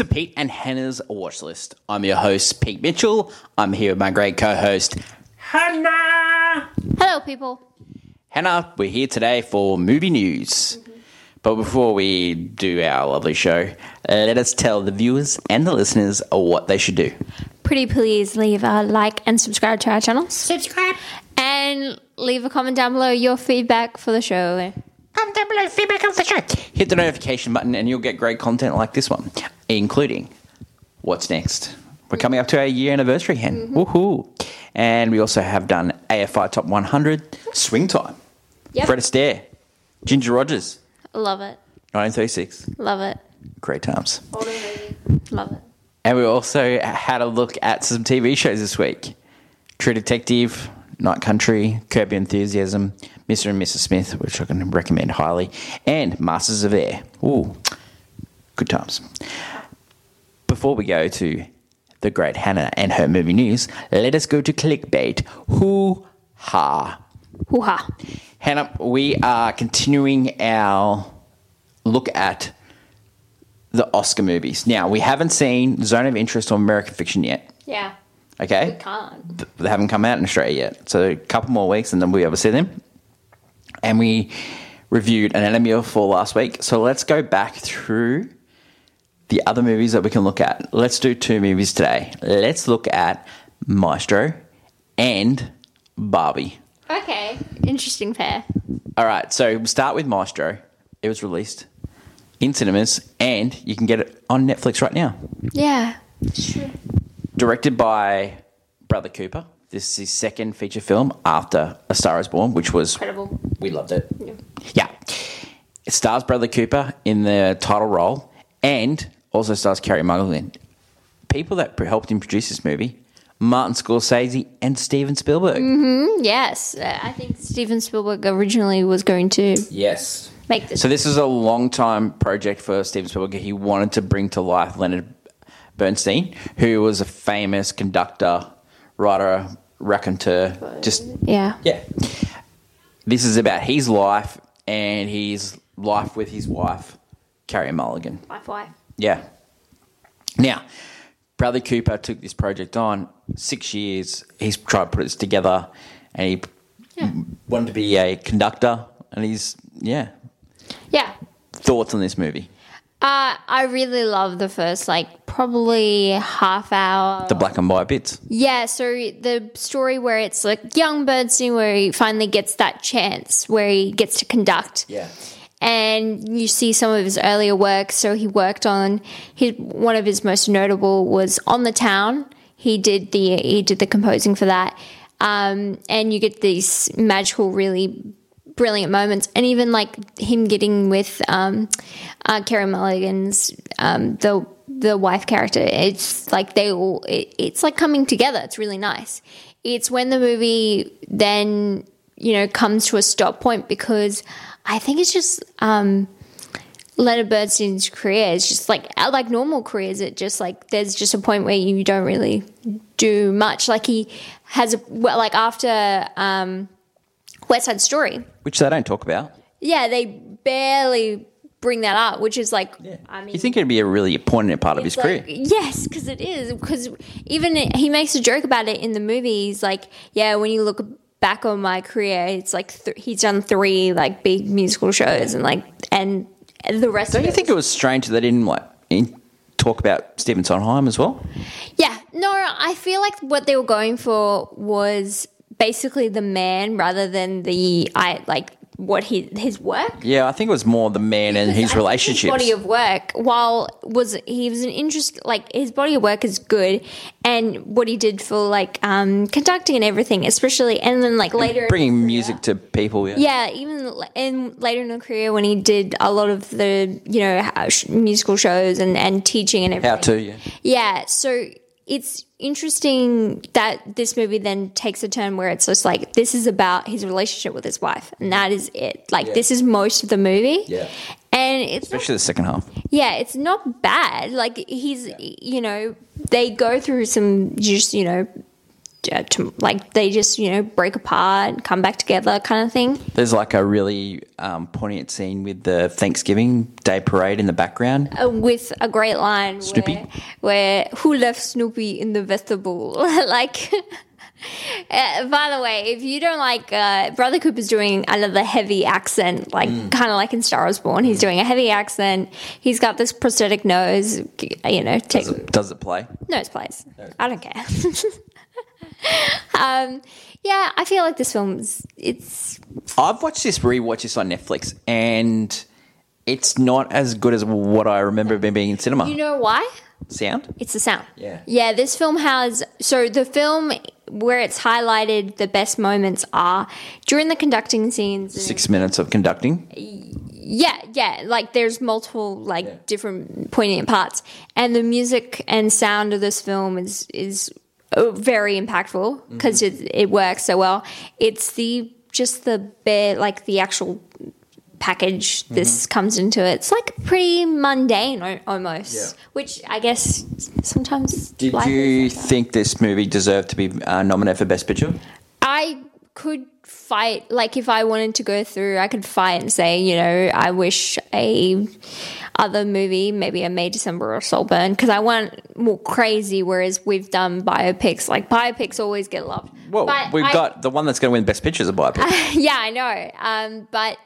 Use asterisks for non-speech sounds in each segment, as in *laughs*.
to Pete and Hannah's watch list. I'm your host, Pete Mitchell. I'm here with my great co host, Hannah. Hello, people. Hannah, we're here today for movie news. But before we do our lovely show, uh, let us tell the viewers and the listeners what they should do. Pretty please leave a like and subscribe to our channel. Subscribe. And leave a comment down below your feedback for the show. Comment down below feedback of the show. Hit the notification button and you'll get great content like this one, including what's next. We're coming up to our year anniversary, Hen. Mm-hmm. Woohoo! And we also have done AFI Top 100 Swing Time. Yep. Fred Astaire, Ginger Rogers, Love it. 1936. Love it. Great times. Love it. And we also had a look at some TV shows this week True Detective, Night Country, Curb Enthusiasm, Mr. and Mrs. Smith, which I can recommend highly, and Masters of Air. Ooh, good times. Before we go to the great Hannah and her movie news, let us go to clickbait. Hoo ha. Hoo ha. Hannah, we are continuing our look at the Oscar movies. Now, we haven't seen Zone of Interest or American Fiction yet. Yeah. Okay? Can't. They haven't come out in Australia yet. So a couple more weeks and then we'll be able to see them. And we reviewed Anatomy of a Fall last week. So let's go back through the other movies that we can look at. Let's do two movies today. Let's look at Maestro and Barbie. Okay. Interesting pair. All right, so we'll start with Maestro. It was released in cinemas and you can get it on Netflix right now. Yeah. Sure. Directed by Bradley Cooper. This is his second feature film after A Star is Born, which was Incredible. We loved it. Yeah. It stars Bradley Cooper in the title role and also stars Carey Mulligan. People that helped him produce this movie, Martin Scorsese and Steven Spielberg. Yes. Uh, I think Steven Spielberg originally was going to Yes. make this. So this is a long time project for Steven Spielberg. He wanted to bring to life Leonard Bernstein, who was a famous conductor, writer, raconteur. Just yeah. yeah. This is about his life and his life with his wife, Carey Mulligan. Wife, wife. Yeah. Now, Bradley Cooper took this project on six years. He's tried to put this together, and he Yeah. wanted to be a conductor. And he's yeah. Yeah. Thoughts on this movie? Uh, I really love the first, like, probably half hour. The black and white bits. Yeah, so the story where it's like young Bernstein, where he finally gets that chance, where he gets to conduct. Yeah. And you see some of his earlier work. So he worked on his one of his most notable was on the town. He did the he did the composing for that, um, and you get these magical, really brilliant moments, and even like him getting with um, uh, Carey Mulligan's um, the the wife character. It's like they all it, it's like coming together. It's really nice. It's when the movie then you know comes to a stop point because I think it's just um, Leonard Bernstein's career is just like uh, like normal careers. It just like there's just a point where you don't really do much. Like he has a well, like after um, West Side Story, Which they don't talk about. yeah, they barely bring that up, which is like I mean, You think it'd be a really important part of his like- career? Yes, because it is. Because even he makes a joke about it in the movie. He's like, "Yeah, when you look back on my career, it's like th- he's done three like big musical shows, and like and the rest." Don't you think it was strange that they didn't like in- talk about Stephen Sondheim as well? Yeah, no, I feel like what they were going for was basically the man rather than the I like what he his work. Yeah, I think it was more the man and his relationships. body of work, while was he was an interest like his body of work is good, and what he did for like um conducting and everything, especially, and then like later in bringing music to people. Yeah. yeah, even in later in her career when he did a lot of the you know musical shows and and teaching and everything. How to? Yeah. Yeah, so it's interesting that this movie then takes a turn where it's just like this is about his relationship with his wife, and that is it. Like this is most of the movie. Yeah. And it's not, Especially the second half. yeah, it's not bad. Like he's you know they go through some just you know uh, to, like they just you know break apart come back together kind of thing. There's like a really um, poignant scene with the Thanksgiving Day parade in the background. Uh, with a great line Snoopy? Where, where who left Snoopy in the vestibule? *laughs* like, *laughs* uh, by the way, if you don't like, uh, Bradley Cooper's doing another heavy accent, like Mm. kind of like in Star is Born. He's doing a heavy accent. He's got this prosthetic nose. You know, take, Does it, does it play? nose plays. I don't care. *laughs* *laughs* um, yeah, I feel like this film's it's I've watched this rewatch this on Netflix, and it's not as good as what I remember being in cinema. you know why? Sound? It's the sound. Yeah. Yeah, this film has so the film where it's highlighted the best moments are during the conducting scenes. Six minutes of conducting. Yeah, yeah, like there's multiple like different poignant parts and the music and sound of this film is is very impactful because it it works so well. It's the just the bare like the actual package this comes into it. It's like pretty mundane o- almost, Yeah. which I guess sometimes Did you like think this movie deserved to be uh, nominated for Best Picture? I could fight like if I wanted to go through I could fight and say you know I wish a other movie maybe a May December or Saltburn because I want more crazy whereas we've done biopics. Like biopics always get loved. Well, But we've I- got the one that's going to win Best Picture is a biopic. *laughs* yeah I know. Um, but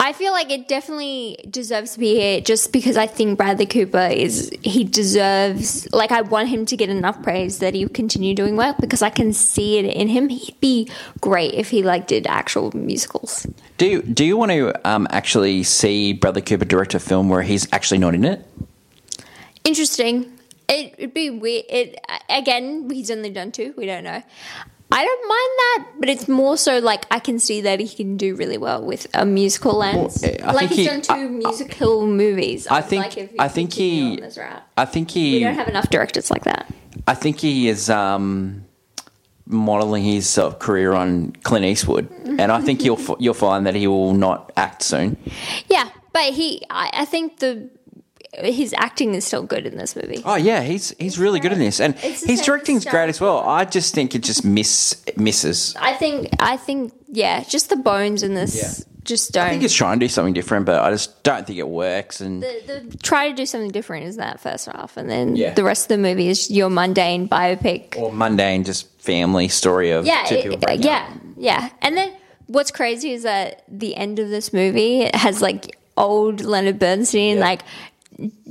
I feel like it definitely deserves to be here just because I think Bradley Cooper is he deserves like I want him to get enough praise that he continue doing work because I can see it in him. He'd be great if he like did actual musicals. do you do you want to um, actually see Bradley Cooper direct a film where he's actually not in it? Interesting. It, it'd be weird. It again. He's only done two. We don't know. I don't mind that, but it's more so like I can see that he can do really well with a musical lens. Well, I like he's he- done two I- musical movies. I think like if I think he. I think We he don't have enough directors like that. I think he is um, modeling his sort of career on Clint Eastwood, mm-hmm. and I think you'll you'll find that he will not act soon. Yeah, but he. I, I think the his acting is still good in this movie. Oh yeah, he's he's really good in this, and his directing's style. great as well. I just think it just miss misses. I think. I think. Yeah, just the bones in this just don't. I think it's trying to do something different, but I just don't think it works. And the, the try to do something different is that first half, and then Yeah. the rest of the movie is your mundane biopic. or mundane, just family story of yeah, two it- people yeah, up. yeah. And then what's crazy is that the end of this movie has like old Leonard Bernstein Yeah. like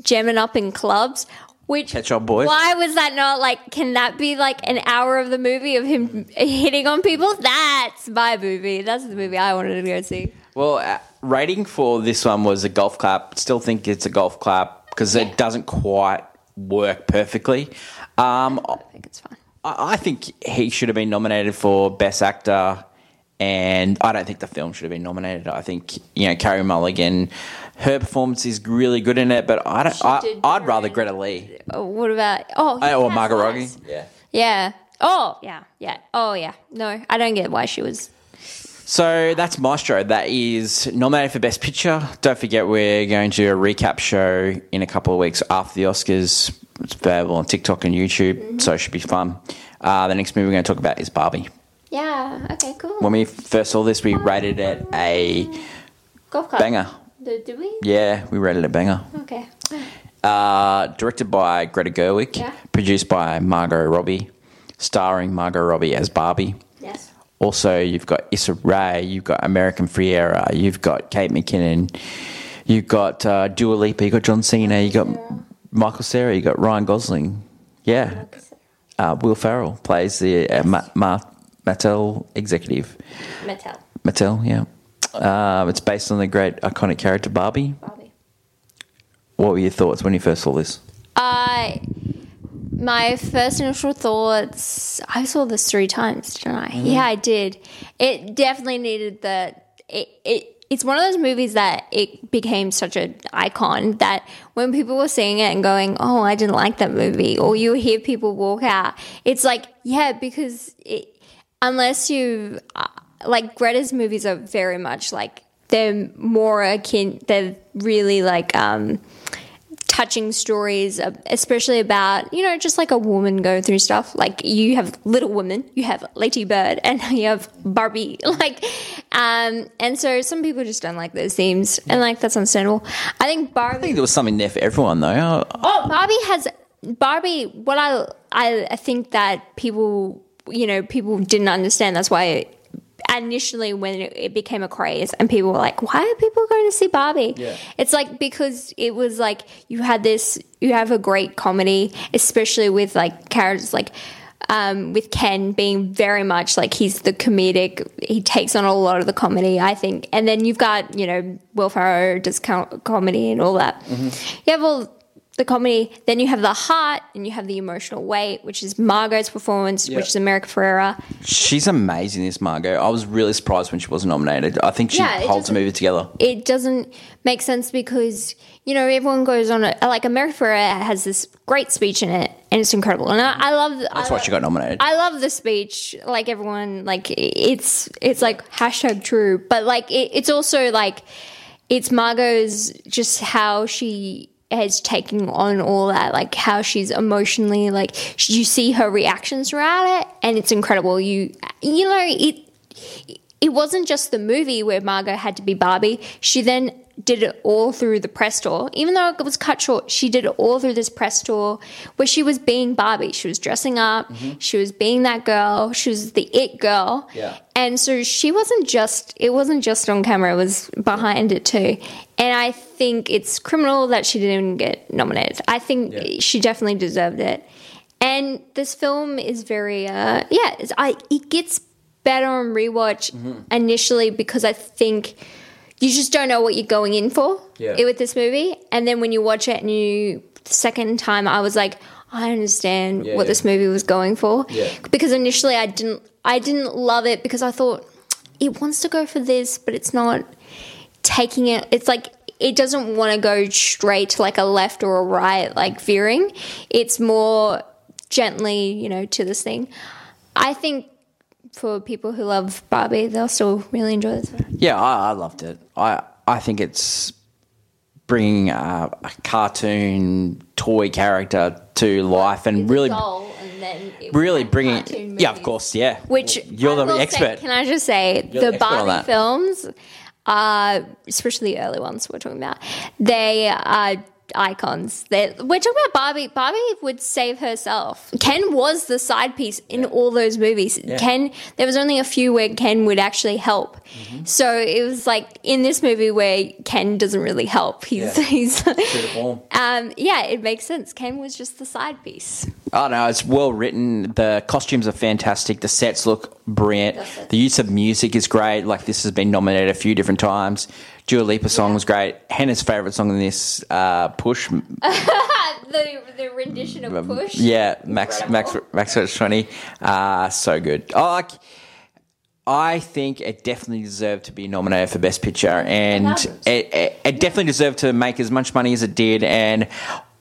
jamming up in clubs. Which catch up Boys? Why was that not like? Can that be like an hour of the movie of him hitting on people? That's my movie. That's the movie I wanted to go see. Well, uh, rating for this one was a golf clap. Still think it's a golf clap because Yeah. it doesn't quite work perfectly. Um, I think it's fine. I I think he should have been nominated for Best Actor, and I don't think the film should have been nominated. I think you know Carey Mulligan, her performance is really good in it, but I don't. She I, did I'd rather Greta Lee Oh, what about? Oh, Uh, or yeah, Margot Robbie. Yeah. Yeah. Oh, yeah, yeah. Oh, yeah. No, I don't get why she was. So that's Maestro. That is nominated for Best Picture. Don't forget, we're going to do a recap show in a couple of weeks after the Oscars. It's available on TikTok and YouTube, so it should be fun. Uh, the next movie we're going to talk about is Barbie. Yeah. Okay. Cool. When we first saw this, we rated it a Golf club. banger. Did, did we? Yeah, we rated it a banger. Okay. Uh, directed by Greta Gerwig, Yeah. produced by Margot Robbie, starring Margot Robbie as Barbie. Yes. Also, you've got Issa Rae, you've got America Ferrera, you've got Kate McKinnon, you've got uh, Dua Lipa, you've got John Cena, you've got Michael Cera, you've got Ryan Gosling. Yeah. Uh, Will Ferrell plays the uh, Ma- Ma- Mattel executive. Mattel. Mattel, yeah. Uh, it's based on the great iconic character Barbie. Barbie. What were your thoughts when you first saw this? I. My first initial thoughts. I saw this three times, didn't I? Yeah, I did. It definitely needed the. It, it it's one of those movies that it became such an icon that when people were seeing it and going, "Oh, I didn't like that movie," or you hear people walk out, it's like, yeah, because it, unless you uh, like Greta's movies are very much like they're more akin. They're really like um touching stories, uh, especially about you know just like a woman going through stuff. Like you have Little Women, you have Lady Bird, and *laughs* you have Barbie. *laughs* Like, um, and so some people just don't like those themes, and like that's understandable. I think Barbie. I think there was something there for everyone, though. Oh, Oh, Barbie has Barbie. What I I, I think that people you know people didn't understand. That's why it, initially when it, became a craze and people were like, why are people going to see Barbie? Yeah. It's like because it was like you had this. You have a great comedy, especially with like characters like. Um, with Ken being very much like he's the comedic, he takes on a lot of the comedy, I think. And then you've got, you know, Will Ferrell does com- comedy and all that. You have all the comedy, then you have the heart, and you have the emotional weight, which is Margot's performance, which is America Ferrera. she's amazing, this Margot. I was really surprised when she wasn't nominated. I think she Yeah, holds the movie together. It doesn't make sense because, you know, everyone goes on it. Like, America Ferrera has this great speech in it, and it's incredible. And I, I love That's I, why she got nominated. I love the speech. Like everyone, like it's it's like hashtag true, but like it, it's also like it's Margot's just how she has taken on all that, like how she's emotionally like you see her reactions throughout it, and it's incredible. You you know it. It wasn't just the movie where Margot had to be Barbie. She then did it all through the press tour. Even though it was cut short, she did it all through this press tour where she was being Barbie. She was dressing up, she was being that girl, she was the it girl. Yeah. And so she wasn't just it wasn't just on camera, it was behind it too. And I think it's criminal that she didn't get nominated. I think Yeah. she definitely deserved it. And this film is very uh yeah, it's, I it gets better on rewatch Mm-hmm. initially because I think you just don't know what you're going in for Yeah. with this movie. And then when you watch it and you second time I was like, I understand Yeah, what yeah. this movie was going for. Yeah. Because initially I didn't I didn't love it because I thought it wants to go for this, but it's not taking it it's like it doesn't want to go straight to like a left or a right like veering. It's more gently, you know, to this thing. I think for people who love Barbie, they'll still really enjoy this. Yeah, I, I loved it. I I think it's bringing a, a cartoon toy character to life and really and then it really was bringing yeah of course yeah Which you're I the will say- expert can I just say You're the the expert on Barbie that. films, uh, especially the early ones we're talking about, they are icons. They're, we're talking about Barbie. Barbie would save herself. Ken was the side piece in all those movies. Ken, there was only a few where Ken would actually help. Mm-hmm. So it was like in this movie where Ken doesn't really help. He's Yeah. *laughs* he's. form. Um, yeah, it makes sense. Ken was just the side piece. Oh no, it's well written. The costumes are fantastic. The sets look brilliant. The use of music is great. Like this has been nominated a few different times. Dua Lipa song was great. Hannah's favorite song in this, uh, "Push." *laughs* The the rendition of Push. Yeah, Max Max Max Twenty. Uh, so good. I like. I think it definitely deserved to be nominated for Best Picture, and it, it, it definitely deserved to make as much money as it did. And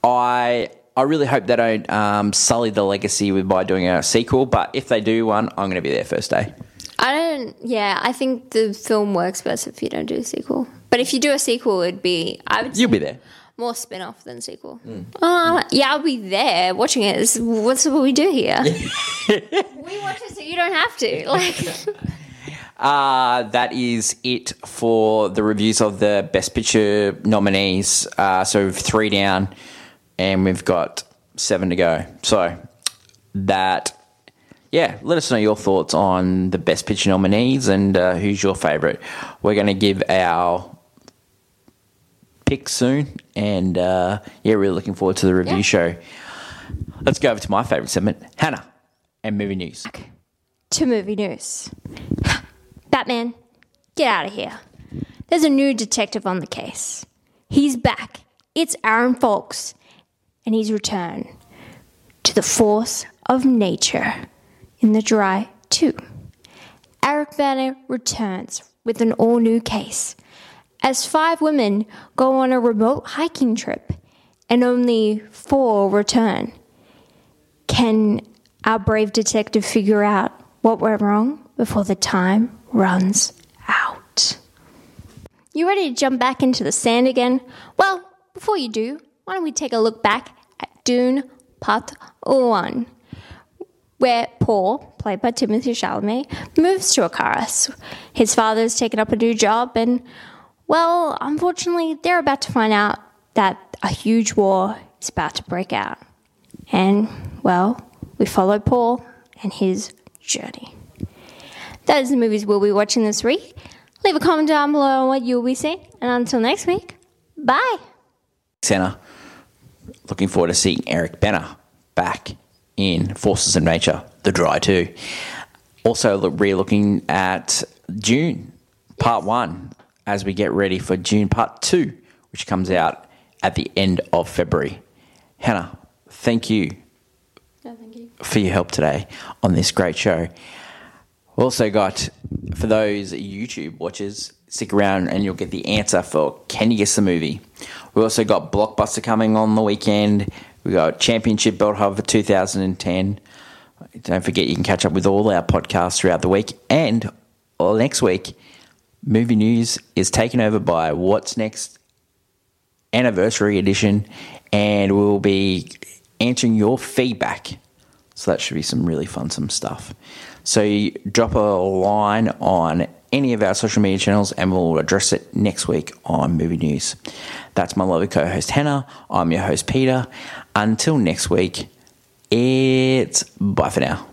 I, I really hope they don't um, sully the legacy with by doing a sequel. But if they do one, I'm going to be there first day. I don't. Yeah, I think the film works best if you don't do a sequel. But if you do a sequel, it'd be I would You'll be there. more spin off than sequel. Uh, yeah, I'll be there watching it. This- What's what we do here? *laughs* we watch it so you don't have to. Like, *laughs* Uh, that is it for the reviews of the Best Picture nominees. Uh, so we've three down, and we've got seven to go. So that, yeah, let us know your thoughts on the Best Picture nominees and uh, who's your favourite. We're going to give our pick soon, and uh, yeah, really looking forward to the review Yeah. show. Let's go over to my favourite segment, Hannah, and movie news. to movie news. *laughs* Batman, get out of here. There's a new detective on the case. He's back. It's Aaron Folks, and he's returned to the force of nature in the dry too. Eric Bana returns with an all new case as five women go on a remote hiking trip and only four return. Can our brave detective figure out what went wrong before the time runs out? You ready to jump back into the sand again? Well, before you do, why don't we take a look back at Dune Part 1, where Paul, played by Timothée Chalamet, moves to Arrakis. His father's taken up a new job, and, well, unfortunately, they're about to find out that a huge war is about to break out. And, well, we follow Paul and his journey. That is the movies we'll be watching this week. Leave a comment down below on what you'll be seeing. And until next week, bye. Center. Looking forward to seeing Eric Bana back in Forces of Nature, The Dry 2. Also, re looking at Dune, part one, as we get ready for Dune part two, which comes out at the end of February. Hannah, thank you for your help today on this great show. We also got, for those YouTube watchers, stick around and you'll get the answer for Can You Guess the Movie? We also got Blockbuster coming on the weekend. We got Championship Belt Hub for 2010. Don't forget you can catch up with all our podcasts throughout the week. And next week, movie news is taken over by What's Next Anniversary Edition. And we'll be answering your feedback. So that should be some really fun, some stuff. So drop a line on any of our social media channels and we'll address it next week on Movie News. That's my lovely co host Hannah. I'm your host Peter. Until next week, it's bye for now.